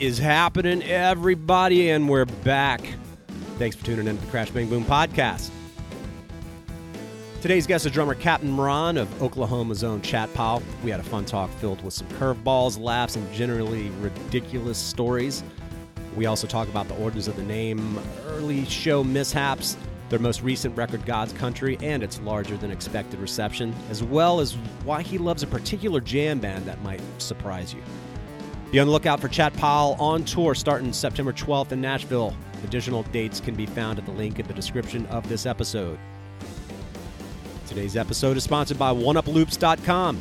Is happening, everybody? And we're back. Thanks for tuning in to the Crash Bang Boom podcast. Today's guest is drummer Captain Ron of Oklahoma's own Chat Pile. We had a fun talk filled with some curveballs, laughs, and generally ridiculous stories. We also talk about the origins of the name, early show mishaps, their most recent record, God's Country, and its larger than expected reception, as well as why he loves a particular jam band that might surprise you. Be on the lookout for Chat Pile on tour starting September 12th in Nashville. Additional dates can be found at the link in the description of this episode. Today's episode is sponsored by OneUpLoops.com.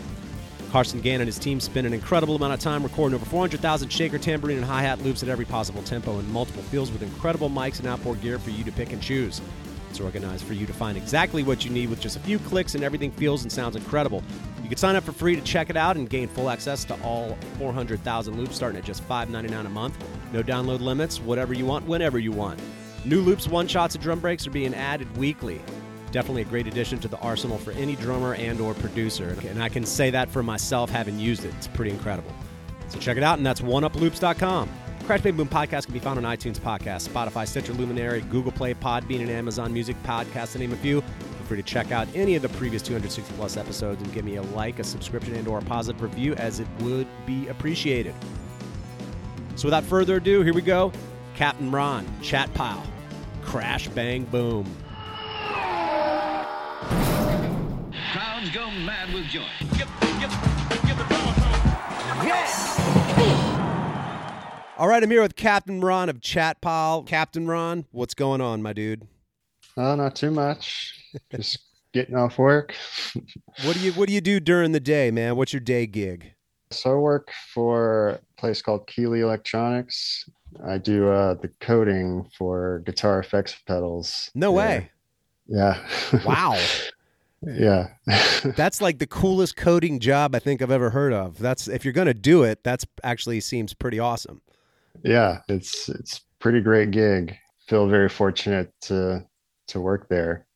Carson Gann and his team spend an incredible amount of time recording over 400,000 shaker, tambourine, and hi hat loops at every possible tempo in multiple fields with incredible mics and outboard gear for you to pick and choose. It's organized for you to find exactly what you need with just a few clicks, and everything feels and sounds incredible. You can sign up for free to check it out and gain full access to all 400,000 loops starting at just $5.99 a month. No download limits, whatever you want, whenever you want. New loops, one shots, and drum breaks are being added weekly. Definitely a great addition to the arsenal for any drummer and or producer. And I can say that for myself having used it. It's pretty incredible. So check it out, and that's oneuploops.com. Crash Bang Boom podcast can be found on iTunes Podcast, Spotify, Stitcher, Luminary, Google Play, Podbean, and Amazon Music Podcast, to name a few. Feel free to check out any of the previous 260 plus episodes and give me a like, a subscription, and or a positive review, as it would be appreciated. So without further ado, here we go. Captain Ron, Chat Pile, Crash Bang Boom. Crowds go mad with joy. All right, I'm here with Captain Ron of Chat Pile. Captain Ron, what's going on, my dude? Oh, not too much. Just getting off work. What do you What do you do during the day, man? What's your day gig? So I work for a place called Keeley Electronics. I do uh, the coding for guitar effects pedals. No Yeah. way. Yeah. Wow, yeah. that's like the coolest coding job I think I've ever heard of. That's if you're gonna do it, that's actually seems pretty awesome. yeah. It's it's pretty great gig. Feel very fortunate to to work there.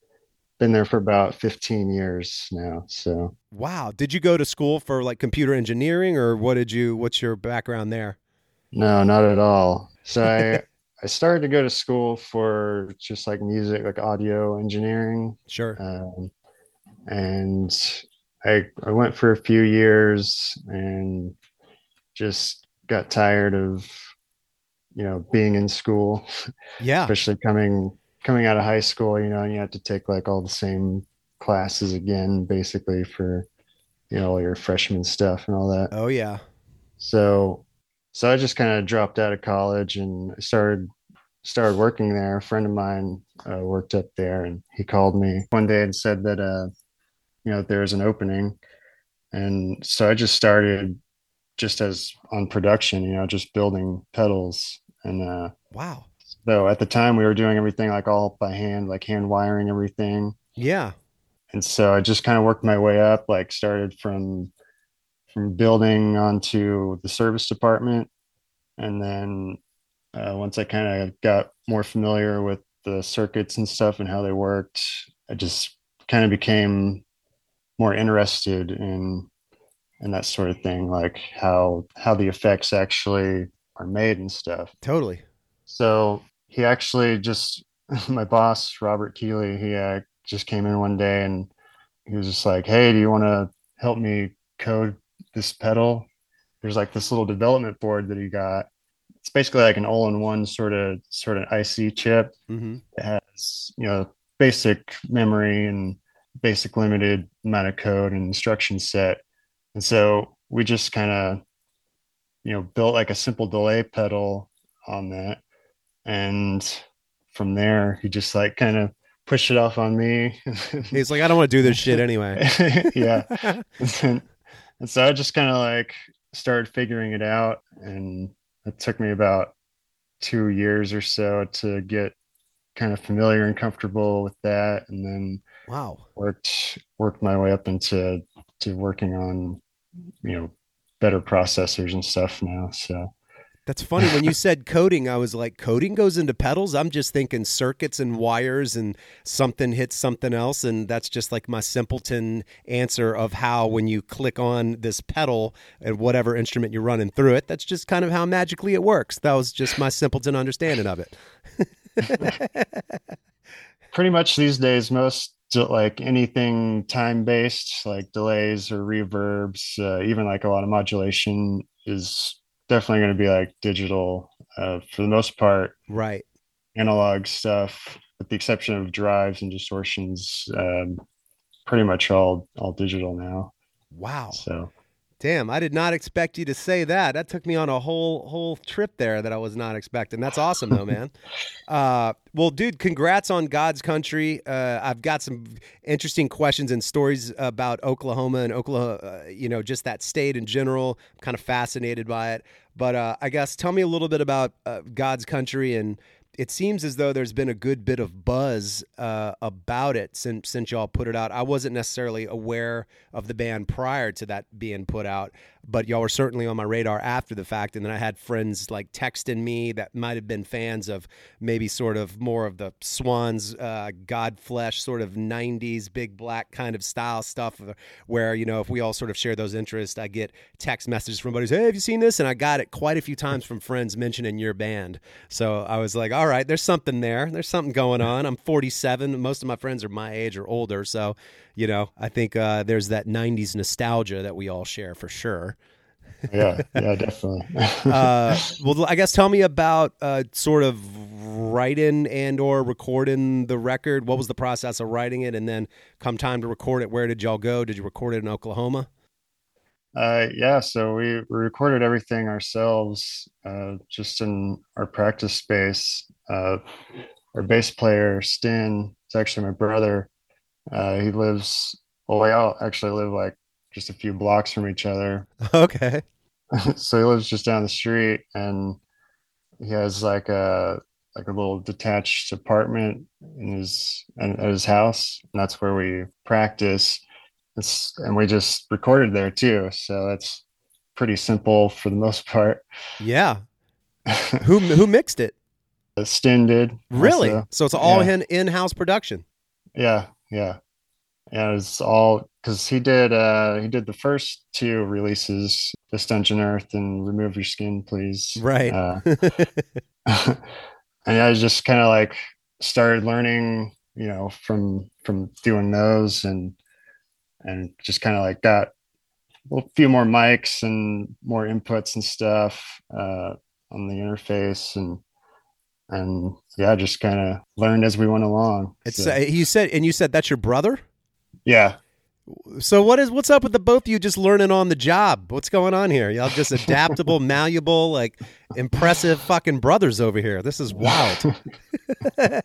Been there for about 15 years now. So Wow. Did you go to school for like computer engineering, or what did you? What's your background there? no, not at all. So I I started to go to school for just like music, like audio engineering. Sure. um, and I I went for a few years and just got tired of you know being in school, Yeah. especially coming coming out of high school. You know, and you have to take like all the same classes again, basically for you know all your freshman stuff and all that. Oh yeah. So so I just kind of dropped out of college and started started working there. A friend of mine uh, worked up there and he called me one day and said that uh you know there's an opening. And so I just started just as on production, you know, just building pedals and uh Wow. So at the time we were doing everything like all by hand, like hand wiring everything Yeah. and so I just kind of worked my way up, like started from from building onto the service department, and then uh, once I kind of got more familiar with the circuits and stuff and how they worked, I just kind of became more interested in in that sort of thing, like how how the effects actually are made and stuff. Totally. So he actually just my boss Robert Keeley, he uh, just came in one day and he was just like, "Hey, do you want to help me code this pedal?" There's like this little development board that he got. It's basically like an all-in-one sort of sort of IC chip. Mm-hmm. It has you know basic memory and basic limited amount of code and instruction set. And so we just kind of you know built like a simple delay pedal on that and from there he just like kind of pushed it off on me. He's like, I don't want to do this shit anyway. yeah. And, then- and so i just kind of like started figuring it out. And it took me about two years or so to get kind of familiar and comfortable with that. And then wow. worked worked my way up into to working on you know better processors and stuff now. So That's funny. When you said coding, I was like, coding goes into pedals. I'm just thinking circuits and wires and something hits something else. And that's just like my simpleton answer of how when you click on this pedal and whatever instrument you're running through it, that's just kind of how magically it works. That was just my simpleton understanding of it. Pretty much these days, most like anything time based, like delays or reverbs, uh, even like a lot of modulation is definitely going to be like digital uh, for the most part. Right. Analog stuff, with the exception of drives and distortions, um, pretty much all all digital now. Wow. So Damn, I did not expect you to say that. That took me on a whole whole trip there that I was not expecting. That's awesome though, man. uh, well, dude, congrats on God's country. Uh, I've got some interesting questions and stories about Oklahoma and Oklahoma. Uh, you know, just that state in general. I'm kind of fascinated by it. But uh, I guess tell me a little bit about uh, God's country and it seems as though there's been a good bit of buzz uh, about it since since y'all put it out. I wasn't necessarily aware of the band prior to that being put out, but y'all were certainly on my radar after the fact. And then I had friends like texting me that might have been fans of maybe sort of more of the Swans, uh, Godflesh sort of '90s big black kind of style stuff, uh, where you know if we all sort of share those interests, I get text messages from buddies, "Hey, have you seen this?" And I got it quite a few times from friends mentioning your band. So I was like, "All right, there's something there. There's something going on." I'm 47. Most of my friends are my age or older, so you know, I think uh, there's that '90s nostalgia that we all share for sure. Yeah, yeah, definitely. uh, well, I guess tell me about uh, sort of writing and or recording the record. What was the process of writing it, and then come time to record it? Where did y'all go? Did you record it in Oklahoma? Uh, yeah, so we, we recorded everything ourselves, uh, just in our practice space. Uh, our bass player Stin, it's actually my brother. Uh, he lives well, we all actually live like just a few blocks from each other. Okay. so he lives just down the street, and he has like a like a little detached apartment in his at his house, and that's where we practice. It's, and we just recorded there too, so that's pretty simple for the most part. Yeah. who who mixed it? Stin did. Really? Also. So it's all yeah. in in house production. Yeah, yeah and it's all because he did uh he did the first two releases This Dungeon earth and remove your skin please right uh, and i just kind of like started learning you know from from doing those and and just kind of like got a few more mics and more inputs and stuff uh on the interface and and yeah just kind of learned as we went along it's so. uh, you said and you said that's your brother yeah. So what is what's up with the both of you just learning on the job? What's going on here? Y'all just adaptable, malleable, like impressive fucking brothers over here. This is wild. yeah,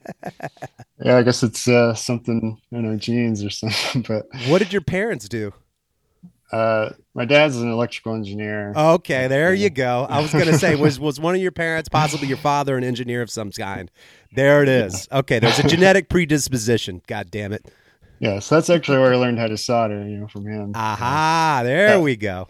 I guess it's uh, something in our genes or something. But what did your parents do? Uh, my dad's an electrical engineer. Okay, there you go. I was going to say, was was one of your parents, possibly your father, an engineer of some kind? There it is. Okay, there's a genetic predisposition. God damn it. Yeah, so that's actually where I learned how to solder, you know, from him. Aha, there we go.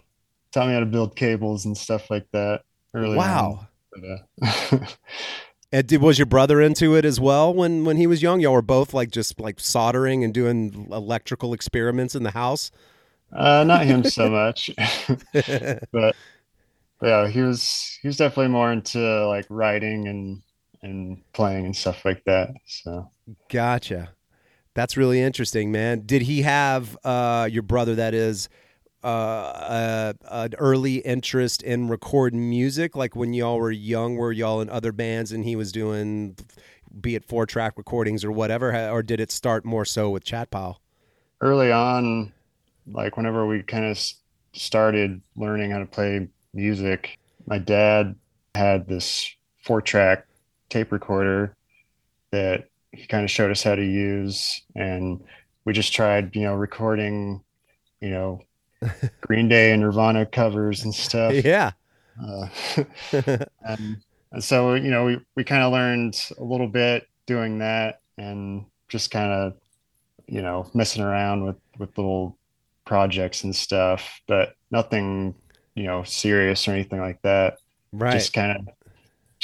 Taught me how to build cables and stuff like that early. Wow. But, uh, and did, was your brother into it as well when when he was young? Y'all were both like just like soldering and doing electrical experiments in the house. Uh, not him so much, but, but yeah, he was he was definitely more into like writing and and playing and stuff like that. So gotcha. That's really interesting, man. Did he have uh, your brother? That is. Uh, an early interest in recording music, like when y'all were young, were y'all in other bands and he was doing, be it four track recordings or whatever, or did it start more so with Chat Pile? Early on, like whenever we kind of started learning how to play music, my dad had this four track tape recorder that he kind of showed us how to use and we just tried you know recording you know green day and nirvana covers and stuff. Yeah. Uh, and, and so you know we, we kind of learned a little bit doing that and just kind of you know messing around with with little projects and stuff but nothing you know serious or anything like that. Right. just kind of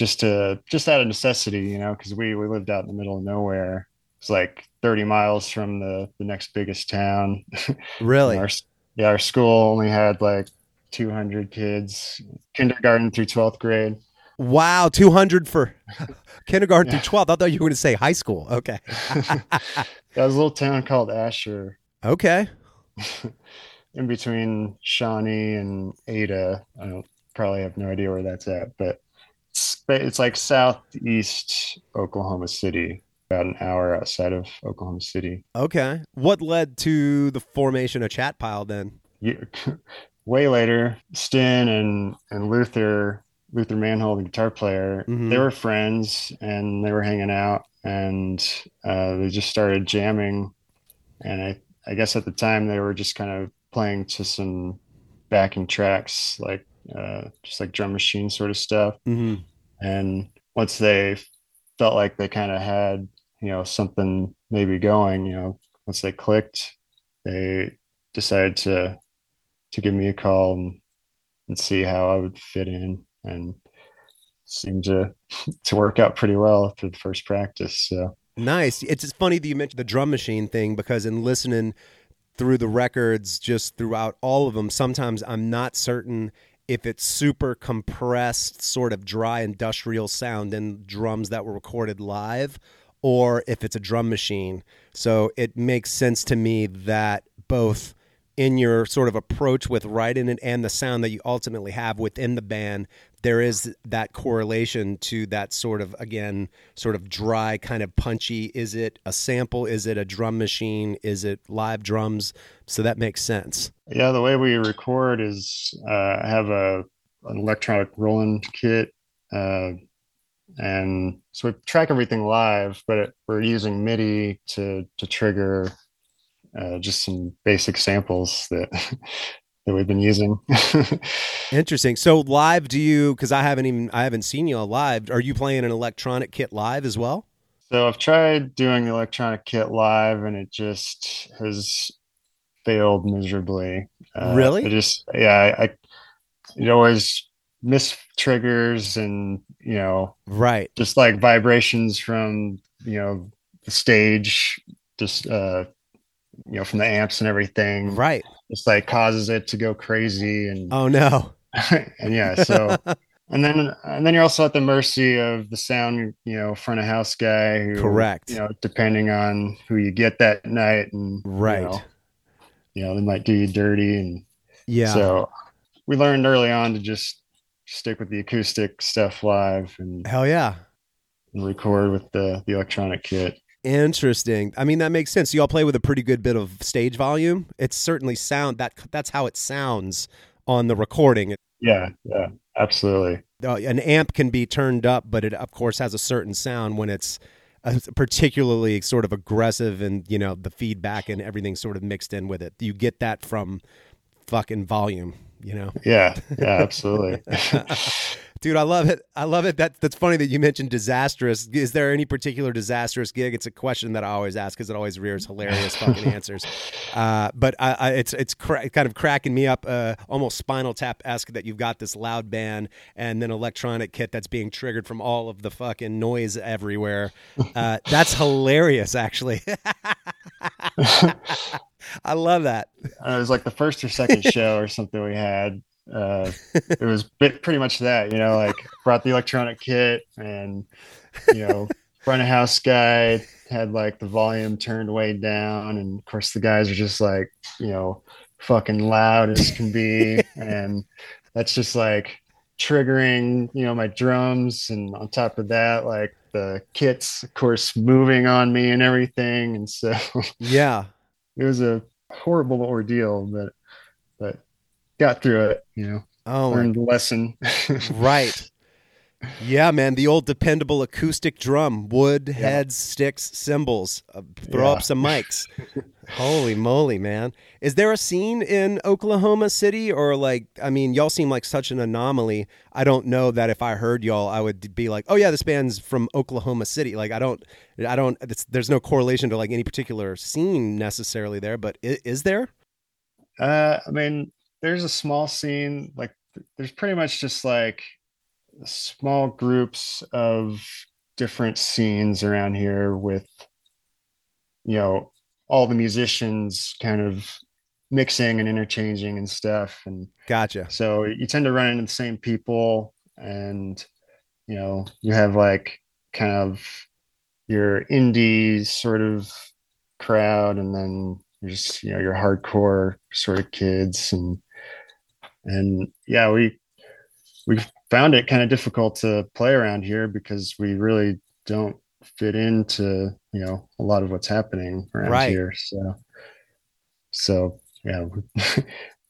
just to just out of necessity, you know, because we we lived out in the middle of nowhere. It's like 30 miles from the the next biggest town. really? Our, yeah, our school only had like 200 kids, kindergarten through 12th grade. Wow, 200 for kindergarten Yeah. through 12th. I thought you were going to say high school. Okay. That was a little town called Asher, okay. in between Shawnee and Ada. I don't probably have no idea where that's at, but it's, like southeast Oklahoma City, about an hour outside of Oklahoma City. Okay. What led to the formation of Chat Pile then? You, way later, Stin and and Luther, Luther Manhole, the guitar player, Mhm. they were friends and they were hanging out, and uh, they just started jamming. And I I guess at the time they were just kind of playing to some backing tracks, like uh, just like drum machine sort of stuff. hmm And once they felt like they kind of had, you know, something maybe going, you know, once they clicked, they decided to to give me a call and, and see how I would fit in and seemed to to work out pretty well after the first practice. So Nice. It's funny that you mentioned the drum machine thing because in listening through the records, just throughout all of them, sometimes I'm not certain if it's super compressed, sort of dry industrial sound in drums that were recorded live or if it's a drum machine. So it makes sense to me that both in your sort of approach with writing it and the sound that you ultimately have within the band, there is that correlation to that sort of, again, sort of dry, kind of punchy. Is it a sample? Is it a drum machine? Is it live drums? So that makes sense. yeah, the way we record is uh, I have a an electronic Roland kit. Uh, and so we track everything live, but it, we're using MIDI to to trigger uh, just some basic samples that that we've been using. Interesting. So live, do you? Because I haven't even I haven't seen you all live. Are you playing an electronic kit live as well? so I've tried doing the electronic kit live, and it just has failed miserably. Uh, Really? I just yeah, I, I it always miss triggers, and you know Right. just like vibrations from you know the stage just uh you know from the amps and everything Right. Just like causes it to go crazy and Oh no. and yeah so and then and then you're also at the mercy of the sound you know front of house guy who Correct. you know depending on who you get that night and Right. you know, you know they might do you dirty and Yeah. so we learned early on to just stick with the acoustic stuff live and Hell yeah. and record with the the electronic kit. Interesting. I mean, that makes sense. You all play with a pretty good bit of stage volume. It's certainly sound that that's how it sounds on the recording. Yeah, yeah, absolutely. Uh, an amp can be turned up, but it of course has a certain sound when it's uh, particularly sort of aggressive and you know the feedback and everything sort of mixed in with it. You get that from fucking volume, you know. Yeah, yeah, absolutely. Dude, I love it. I love it. That that's funny that you mentioned disastrous. Is there any particular disastrous gig? It's a question that I always ask because it always rears hilarious fucking answers. Uh, but I, I, it's it's cra- kind of cracking me up, uh, almost Spinal Tap esque that you've got this loud band and then electronic kit that's being triggered from all of the fucking noise everywhere. Uh, that's hilarious, actually. I love that. Uh, it was like the first or second show or something we had. Uh, it was bit, pretty much that, you know, like brought the electronic kit and, you know, front of house guy had like the volume turned way down. And of course, the guys are just like, you know, fucking loud as can be. and that's just like triggering, you know, my drums. And on top of that, like the kits, of course, moving on me and everything. And so, Yeah. it was a horrible ordeal, but but got through it. You know, Oh, learned the lesson. Right. Yeah, man, the old dependable acoustic drum, wood, heads, sticks, cymbals. Uh, throw Yeah. up some mics. Holy moly, man. Is there a scene in Oklahoma City or like I mean, y'all seem like such an anomaly. I don't know that if I heard y'all I would be like, "Oh yeah, this band's from Oklahoma City." Like I don't I don't there's no correlation to like any particular scene necessarily there, but is, is there? uh, I mean, there's a small scene. Like, there's pretty much just like small groups of different scenes around here with you know all the musicians kind of mixing and interchanging and stuff and Gotcha. so you tend to run into the same people and you know you have like kind of your indie sort of crowd and then just you know your hardcore sort of kids and and yeah we we found it kind of difficult to play around here because we really don't fit into you know a lot of what's happening around Right. here so so yeah we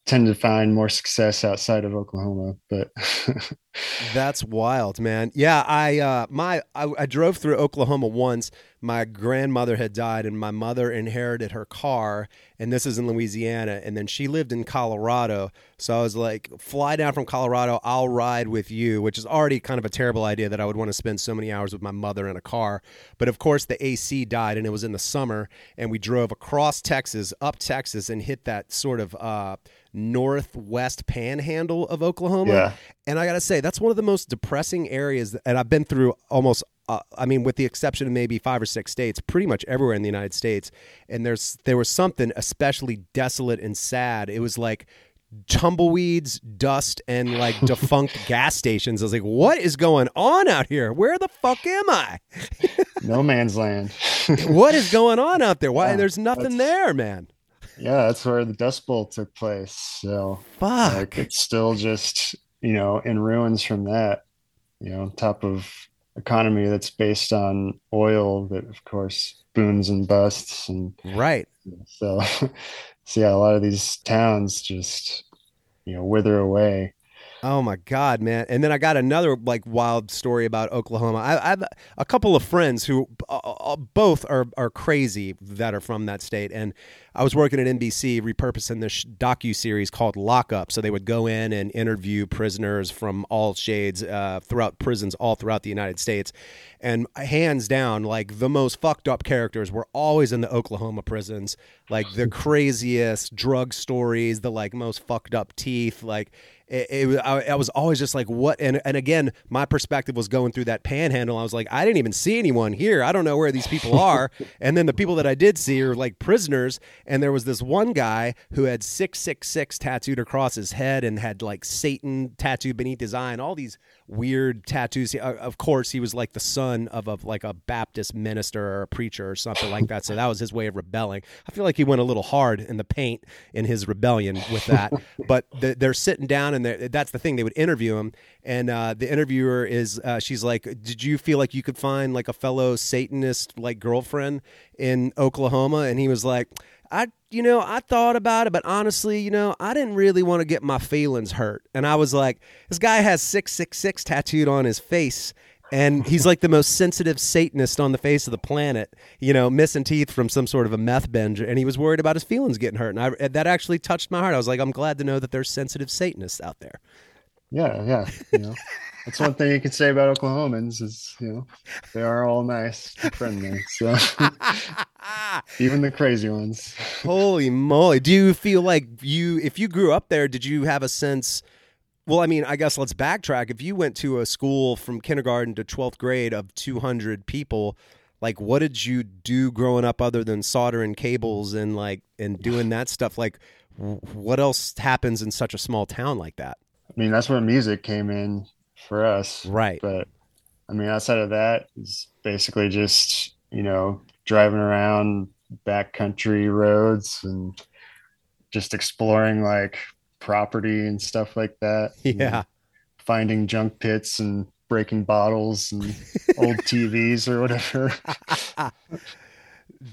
tend to find more success outside of oklahoma but That's wild, man. Yeah, I uh my I, I drove through Oklahoma once. My grandmother had died and my mother inherited her car and this is in Louisiana and then she lived in Colorado. So I was like, "Fly down from Colorado, I'll ride with you," which is already kind of a terrible idea that I would want to spend so many hours with my mother in a car. But of course, the AC died and it was in the summer and we drove across Texas, up Texas and hit that sort of uh northwest panhandle of Oklahoma. Yeah. And I got to say, that's one of the most depressing areas. And I've been through almost, uh, I mean, with the exception of maybe five or six states, pretty much everywhere in the United States. And there's there was something especially desolate and sad. It was like tumbleweeds, dust, and like defunct gas stations. I was like, what is going on out here? Where the fuck am I? no man's land What is going on out there? Why? Yeah, There's nothing there, man. yeah that's where the dust bowl took place so Fuck. like it's still just you know in ruins from that you know on top of economy that's based on oil that of course booms and busts and right. so so yeah a lot of these towns just you know wither away Oh my God, man! And then I got another like wild story about Oklahoma. I, I have a couple of friends who uh, uh, both are are crazy that are from that state, and I was working at NBC repurposing this docu series called Lockup. So they would go in and interview prisoners from all shades uh, throughout prisons all throughout the United States, and hands down, like the most fucked up characters were always in the Oklahoma prisons, like the craziest drug stories, the like most fucked up teeth, like it, it I, I was always just like what and and again my perspective was going through that panhandle. I was like i didn't even see anyone here. I don't know where these people are. And then the people that i did see are like prisoners. And there was this one guy who had 666 tattooed across his head and had like satan tattooed beneath his eye and all these weird tattoos. Uh, of course he was like the son of a like a baptist minister or a preacher or something like that. So that was his way of rebelling. I feel like he went a little hard in the paint in his rebellion with that. But they're sitting down and they're- that's the thing. They would interview him. And uh, the interviewer is uh, she's like did you feel like you could find like a fellow satanist like girlfriend in oklahoma? And he was like i you know i thought about it but honestly you know i didn't really want to get my feelings hurt and i was like this guy has 666 tattooed on his face and he's like the most sensitive Satanist on the face of the planet, you know, missing teeth from some sort of a meth binge, and he was worried about his feelings getting hurt, and I, that actually touched my heart. I was like, I'm glad to know that there's sensitive Satanists out there. yeah yeah you know that's one thing you can say about oklahomans is you know they are all nice and friendly so even the crazy ones Holy moly! Do you feel like you, if you grew up there, did you have a sense? Well, I mean, I guess let's backtrack. If you went to a school from kindergarten to twelfth grade of 200 people, like, what did you do growing up other than soldering cables and like and doing that stuff? Like, what else happens in such a small town like that? i mean that's where music came in for us Right. but i mean outside of that it's basically just you know driving around backcountry roads and just exploring like property and stuff like that Yeah. finding junk pits and breaking bottles and old tvs or whatever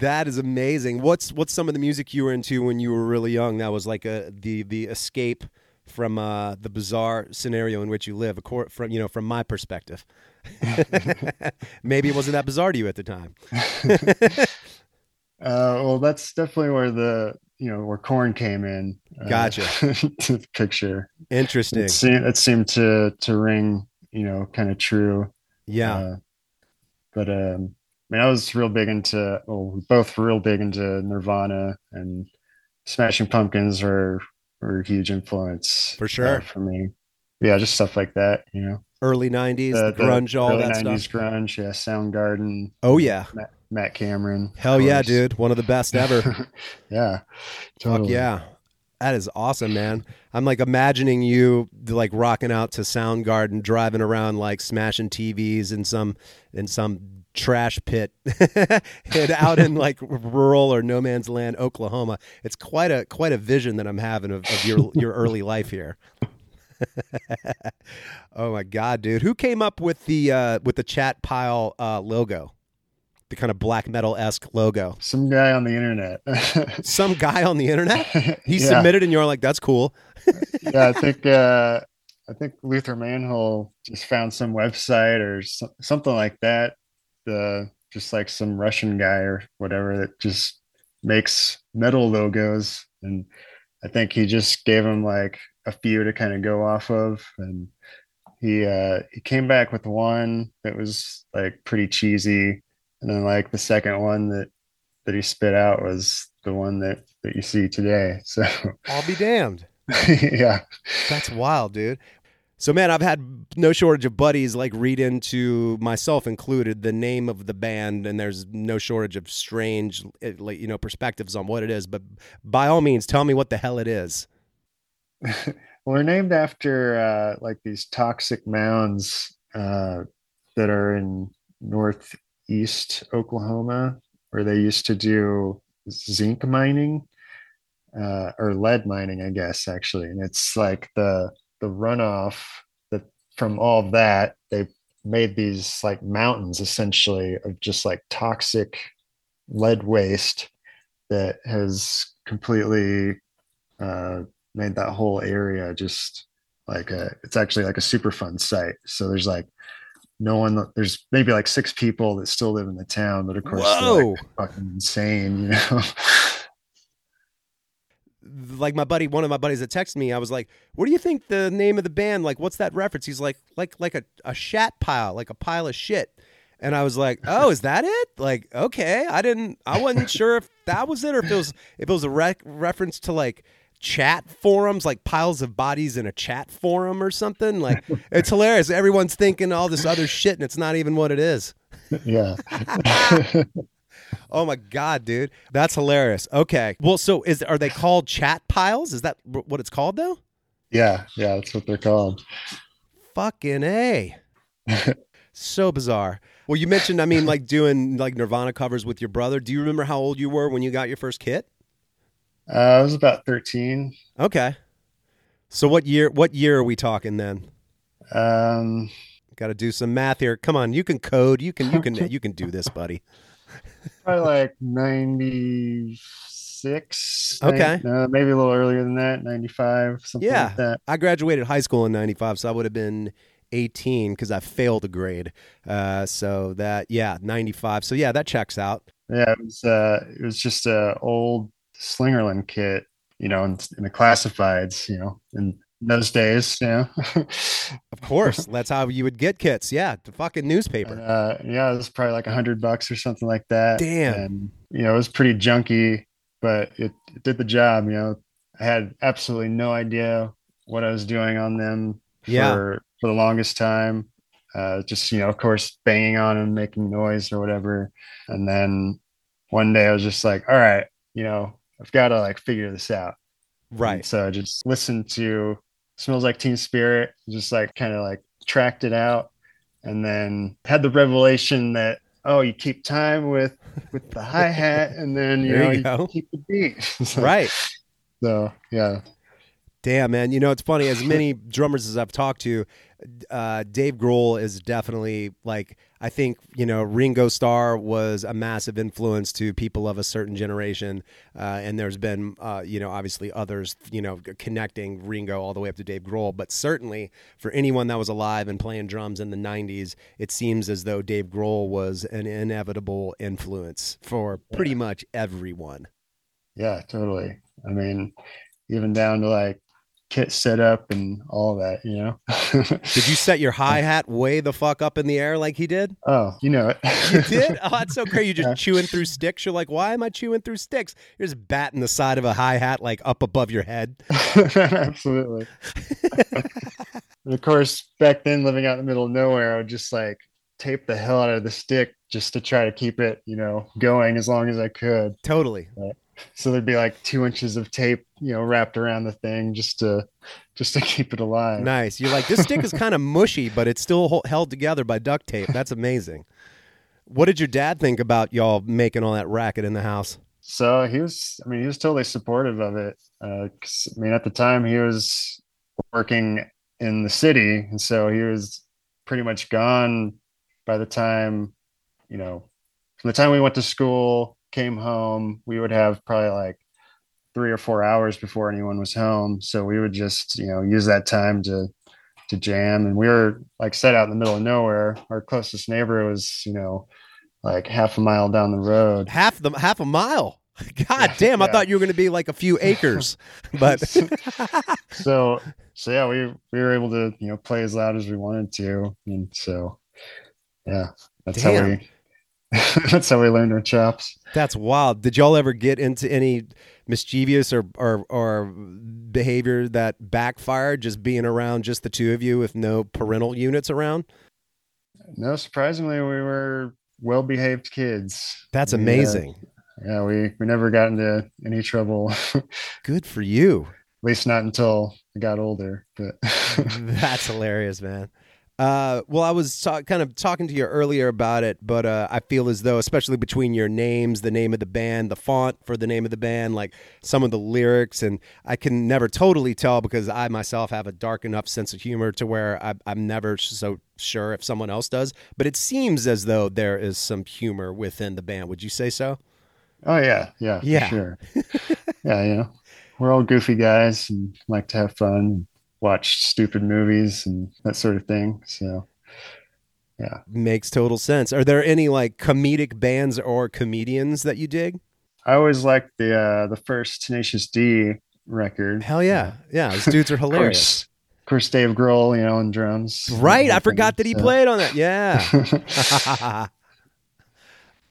That is amazing. What's what's some of the music you were into when you were really young? That was like a the the escape from uh, the bizarre scenario in which you live. From you know, from my perspective, maybe it wasn't that bizarre to you at the time. uh well that's definitely where the you know where Korn came in uh, Gotcha. to the picture Interesting. it seemed it seemed to to ring you know kind of true Yeah. Uh, but um, I mean, I was real big into, well, we both real big into Nirvana and Smashing Pumpkins were were a huge influence For sure. uh, for me. Yeah, just stuff like that, you know. Early '90s, The, the, grunge, all early that 90s stuff. grunge, yeah, Soundgarden, Oh yeah, Matt, Matt Cameron. hell yeah, dude, one of the best ever. yeah, Fuck yeah. That is awesome, man. I'm like imagining you like rocking out to Soundgarden, driving around like smashing TVs in some in some trash pit and out in like rural or no man's land Oklahoma. It's quite a quite a vision that I'm having of, of your your early life here. oh my god, dude. Who came up with the uh with the chat pile uh logo? The kind of black metal esque logo. Some guy on the internet. Some guy on the internet? He yeah, submitted and you're like, that's cool. yeah, I think uh, I think Luther Manhole just found some website or so, something like that. The just like some Russian guy or whatever that just makes metal logos, and I think he just gave him like a few to kind of go off of, and he uh, he came back with one that was like pretty cheesy, and then like the second one that that he spit out was the one that that you see today. So I'll be damned. yeah. That's wild, dude. So man, I've had no shortage of buddies like read into myself included the name of the band, and there's no shortage of strange, eh, like you know, perspectives on what it is. But by all means, tell me what the hell it is. well, they're named after uh, like these toxic mounds uh, that are in northeast Oklahoma, where they used to do zinc mining uh, or lead mining, I guess, actually. And it's like the the runoff that from all of that they made these like mountains essentially of just like toxic lead waste that has completely uh, made that whole area just like a it's actually like a superfund site. So there's like no one there's maybe like six people that still live in the town but of course like, fucking insane you know Like my buddy, one of my buddies that texted me, I was like, "What do you think the name of the band? Like, what's that reference?" He's like, "Like, like a a shat pile, like a pile of shit." And I was like, "Oh, is that it?" Like, okay, I didn't, I wasn't sure if that was it or if it was if it was a reference to like chat forums, like piles of bodies in a chat forum or something. Like, it's hilarious. Everyone's thinking all this other shit, and it's not even what it is. yeah Oh my god, dude, that's hilarious. Okay, well, so is are they called chat piles? Is that what it's called though? yeah yeah that's what they're called Fucking a. so bizarre. Well, you mentioned, I mean, like doing like Nirvana covers with your brother. Do you remember how old you were when you got your first kit? uh, i was about 13 Okay. So what year? What year are we talking then? um Got to do some math here. Come on, you can code. You can. You can. you can do this, buddy. Probably like 96 Okay. uh, maybe a little earlier than that 95 something Yeah. like that I graduated high school in '95, so I would have been 18 because I failed a grade. Uh, so that yeah, '95. So yeah, that checks out. Yeah, it was uh it was just a old Slingerland kit, you know, in, in the classifieds, you know, in those days, Yeah. Of course, that's how you would get kits. Yeah, the fucking And, newspaper. uh, yeah, it was probably like a hundred bucks or something like that. Damn. And you know, it was pretty junky, but it, it did the job. You know, I had absolutely no idea what I was doing on them for Yeah. for the longest time. Uh, just you know, of course, banging on and making noise or whatever. And then one day I was just like, all right, you know, I've got to like figure this out. And Right. so I just listened to Smells Like Teen Spirit, just like kind of like tracked it out and then had the revelation that oh, you keep time with with the hi-hat and then you There know you you, keep the beat. so, Right. So yeah. Damn, man. You know, it's funny. As many drummers as I've talked to, uh, Dave Grohl is definitely like, I think, you know, Ringo Starr was a massive influence to people of a certain generation. Uh, and there's been, uh, you know, obviously others, you know, connecting Ringo all the way up to Dave Grohl. But certainly for anyone that was alive and playing drums in the 90s, it seems as though Dave Grohl was an inevitable influence for pretty much everyone. Yeah, totally. I mean, even down to like kit set up and all that, you know. Did you set your hi hat way the fuck up in the air like he did? oh, you know it. You did? Oh, that's so crazy. You're just Yeah. chewing through sticks. You're like, why am I chewing through sticks? You're just batting the side of a hi hat like up above your head. Absolutely. And of course, back then, living out in the middle of nowhere, I would just like tape the hell out of the stick just to try to keep it, you know, going as long as I could. Totally. So there'd be like two inches of tape, you know, wrapped around the thing just to just to keep it alive. Nice. You're like, this stick is kind of mushy, but it's still ho- held together by duct tape. That's amazing. What did your dad think about y'all making all that racket in the house? So he was, I mean, he was totally supportive of it. Uh, 'cause, I mean, at the time he was working in the city, and so he was pretty much gone by the time, you know, from the time we went to school, came home, we would have probably like three or four hours before anyone was home. So we would just, you know, use that time to to jam. And we were like set out in the middle of nowhere. Our closest neighbor was, you know, like half a mile down the road. Half the half a mile. God damn! I thought you were going to be like a few acres, but so so yeah we we were able to you know play as loud as we wanted to and so yeah that's how we that's how we learned our chops that's wild. Did y'all ever get into any mischievous or, or or behavior that backfired? Just being around just the two of you with no parental units around. no surprisingly we were well behaved kids That's We, uh, amazing. yeah we we never got into any trouble Good for you. At least not until i got older but That's hilarious, man. Uh, well, I was ta- kind of talking to you earlier about it, but uh, I feel as though, especially between your names, the name of the band, the font for the name of the band, like some of the lyrics, and I can never totally tell because I myself have a dark enough sense of humor to where I, I'm never so sure if someone else does. But it seems as though there is some humor within the band. Would you say so? oh yeah yeah Yeah. sure yeah you know we're all goofy guys and like to have fun watch stupid movies and that sort of thing so yeah Makes total sense. Are there any like comedic bands or comedians that you dig? I always liked the uh the first Tenacious D record. Hell yeah, yeah. Those dudes are Of hilarious. course, of course, Dave Grohl, you know, on drums. Right, I forgot that he So- played on that. Yeah.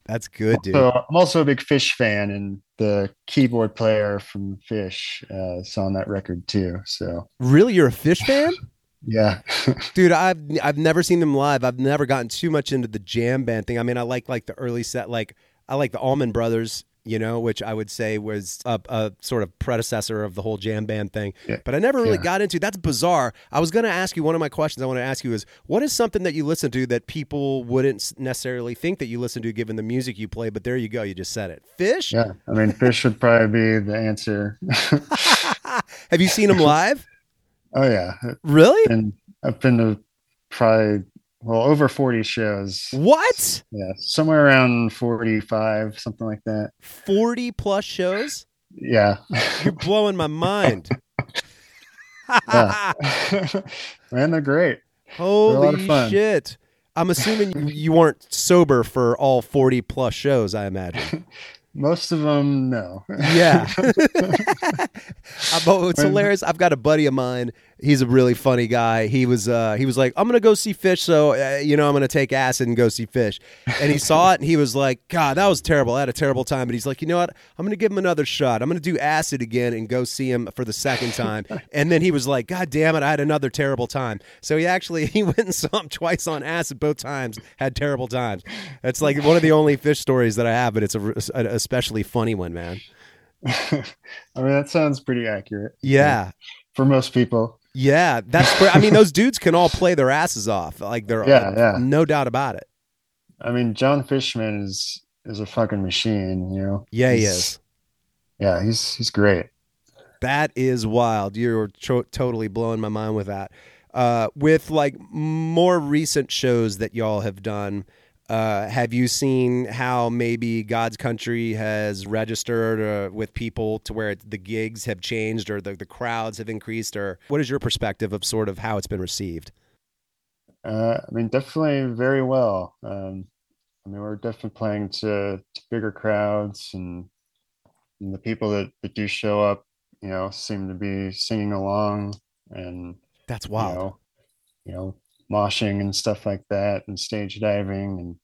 That's good, dude. So I'm also a big Phish fan, and the keyboard player from Phish uh, is on that record too. So Really, you're a Phish fan, yeah, dude? I've I've never seen them live. I've never gotten too much into the jam band thing. I mean, I like like the early set, like I like the Allman Brothers, you know, which I would say was a, a sort of predecessor of the whole jam band thing. Yeah. But I never really Yeah. got into. That's bizarre. I was going to ask you one of my questions. I want to ask you is what is something that you listen to that people wouldn't necessarily think that you listen to given the music you play? But there you go. You just said it. Phish. yeah. I mean, Phish would probably be the answer. Have you seen them live? oh yeah, Really? and I've been to probably well over 40 shows. What? Yeah, somewhere around 45, something like that. 40 plus shows? Yeah. You're blowing my mind. Yeah. Man, they're great. a lot of Holy fun. shit. I'm assuming you, weren't sober for all 40 plus shows, I imagine. Most of them, no. Yeah. But When- hilarious, I've got a buddy of mine. He's a really funny guy. He was uh, he was like, I'm gonna go see Phish, so uh, you know I'm gonna take acid and go see Phish. And he saw it and he was like, God, that was terrible. I had a terrible time. But he's like, you know what? I'm gonna give him another shot. I'm gonna do acid again and go see him for the second time. and then he was like, God damn it, I had another terrible time. So he actually he went and saw him twice on acid both times. Had terrible times. It's like one of the only Phish stories that I have, but it's a, an especially funny one, man. I mean, that sounds pretty accurate. Yeah. For most people. Yeah, that's. I mean, those dudes can all play their asses off. Like they're, Yeah, yeah. no doubt about it. I mean, John Fishman is is a fucking machine, you know. Yeah, he is. Yeah, he's he's great. That is wild. You're totally blowing my mind with that. Uh, with like more recent shows that y'all have done, uh, have you seen how maybe God's Country has registered uh, with people to where the gigs have changed or the, the crowds have increased? Or what is your perspective of sort of how it's been received? Uh, I mean, definitely very well. Um, I mean, we're definitely playing to, to bigger crowds, and, and the people that, that do show up, you know, seem to be singing along and That's you wild. know, you know, moshing and stuff like that, and stage diving, and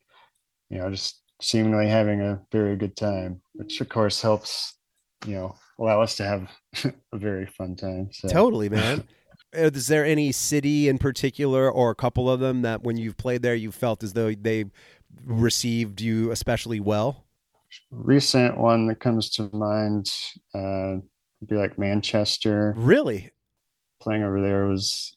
you know, just seemingly having a very good time, which of course helps, you know, allow us to have a very fun time. So Totally, man. Is there any city in particular or a couple of them that when you've played there you felt as though they received you especially well? Recent one that comes to mind uh, would be like Manchester. Really? Playing over there was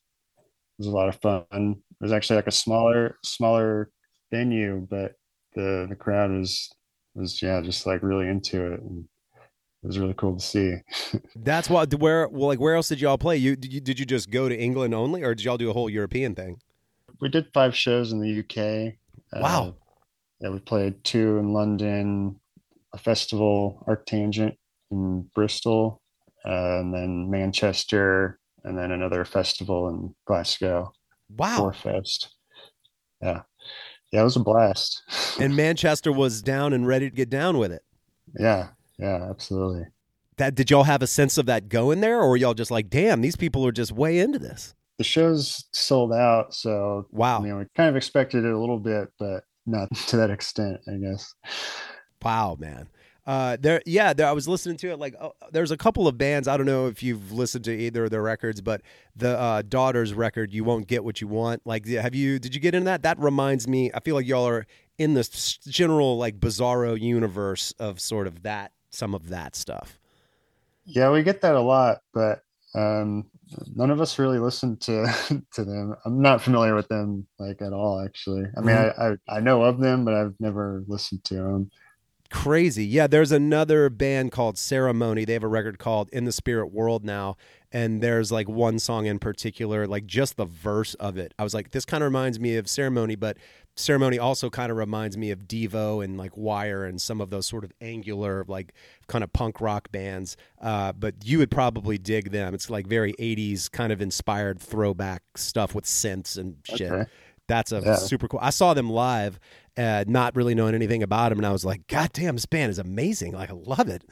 was a lot of fun. It was actually like a smaller smaller venue, but the the crowd was was yeah just like really into it. And it was really cool to see. That's what. Where well, like where else did y'all play? You did you did you just go to England only, or did y'all do a whole European thing? We did five shows in the UK. Wow. Uh, yeah, we played two in London, a festival, Arctangent in Bristol, uh, and then Manchester, and then another festival in Glasgow, Wow. Fest. Yeah, yeah, it was a blast. and Manchester was down and ready to get down with it. yeah, yeah, absolutely. That did y'all have a sense of that going there, or were y'all just like, damn, these people are just way into this? The show's sold out, so Wow. I mean, we kind of expected it a little bit, but not to that extent, I guess. Wow, man. Uh, there, yeah, there, I was listening to it. Like, oh, there's a couple of bands. I don't know if you've listened to either of their records, but the uh, Daughters record, "You Won't Get What You Want." Like, have you? Did you get into that? That reminds me. I feel like y'all are in the s- general like bizarro universe of sort of that, some of that stuff. Yeah, we get that a lot, but um, none of us really listen to to them. I'm not familiar with them like at all, actually. I mean, I, I I know of them, but I've never listened to them. Crazy. Yeah, there's another band called Ceremony. They have a record called In the Spirit World now. And there's like one song in particular, like just the verse of it. I was like, this kind of reminds me of Ceremony, but Ceremony also kind of reminds me of Devo and like Wire and some of those sort of angular, like kind of punk rock bands. Uh, but you would probably dig them. It's like very 80s kind of inspired throwback stuff with synths and shit. Okay. That's a Yeah. super cool. I saw them live, uh, not really knowing anything about him. and I was like, God damn, this band is amazing. Like, I love it.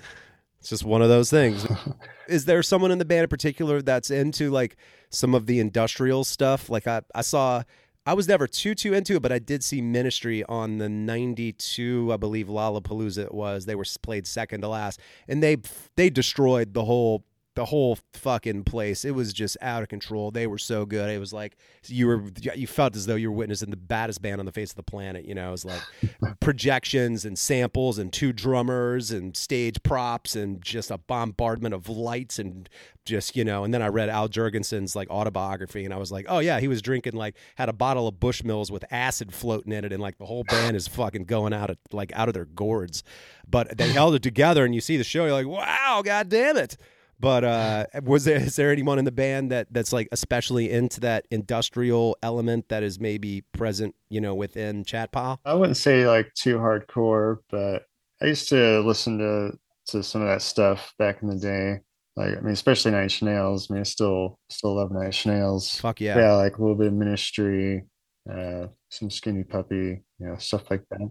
It's just one of those things. is there someone in the band in particular that's into like some of the industrial stuff? Like, I, I saw, I was never too, too into it, but I did see Ministry on the 92, I believe, Lollapalooza it was. They were played second to last, and they, they destroyed the whole the whole fucking place. It was just out of control. They were so good. It was like you were you felt as though you were witnessing the baddest band on the face of the planet. You know, it was like projections and samples and two drummers and stage props and just a bombardment of lights and just you know. And then I read Al Jourgensen's like autobiography and I was like, oh yeah, he was drinking like had a bottle of Bushmills with acid floating in it and like the whole band is fucking going out of like out of their gourds. But they held it together and you see the show, you're like, wow, god damn it. But uh, was there is there anyone in the band that that's like especially into that industrial element that is maybe present, you know, within Chat Pile? I wouldn't say like too hardcore, but I used to listen to to some of that stuff back in the day. Like, I mean, especially Nine Inch Nails. I mean, I still still love Nine Inch Nails. Fuck yeah. Yeah, like a little bit of Ministry, uh, some Skinny Puppy, you know, stuff like that.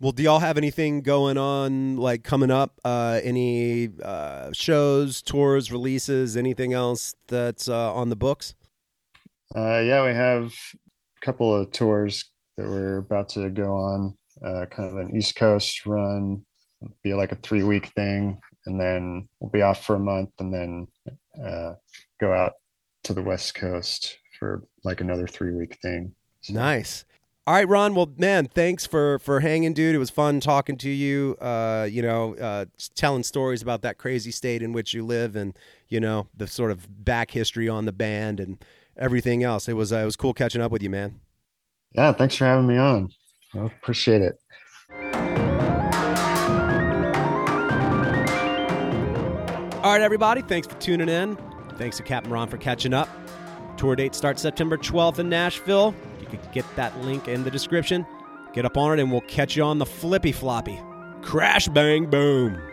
Well, do y'all have anything going on like coming up? Uh, any uh, shows, tours, releases, anything else that's uh, on the books? Uh, yeah, we have a couple of tours that we're about to go on. Uh, kind of an East Coast run, be like a three week thing, and then we'll be off for a month, and then uh, go out to the West Coast for like another three week thing. So, Nice. All right, Ron. Well, man, thanks for for hanging, dude. It was fun talking to you. Uh, you know, uh, telling stories about that crazy state in which you live, and you know the sort of back history on the band and everything else. It was uh, it was cool catching up with you, man. Yeah, thanks for having me on. I appreciate it. All right, everybody. Thanks for tuning in. Thanks to Captain Ron for catching up. Tour date starts September 12th in Nashville. Get that link in the description. Get up on it, and we'll catch you on the flippy floppy. Crash, bang, boom.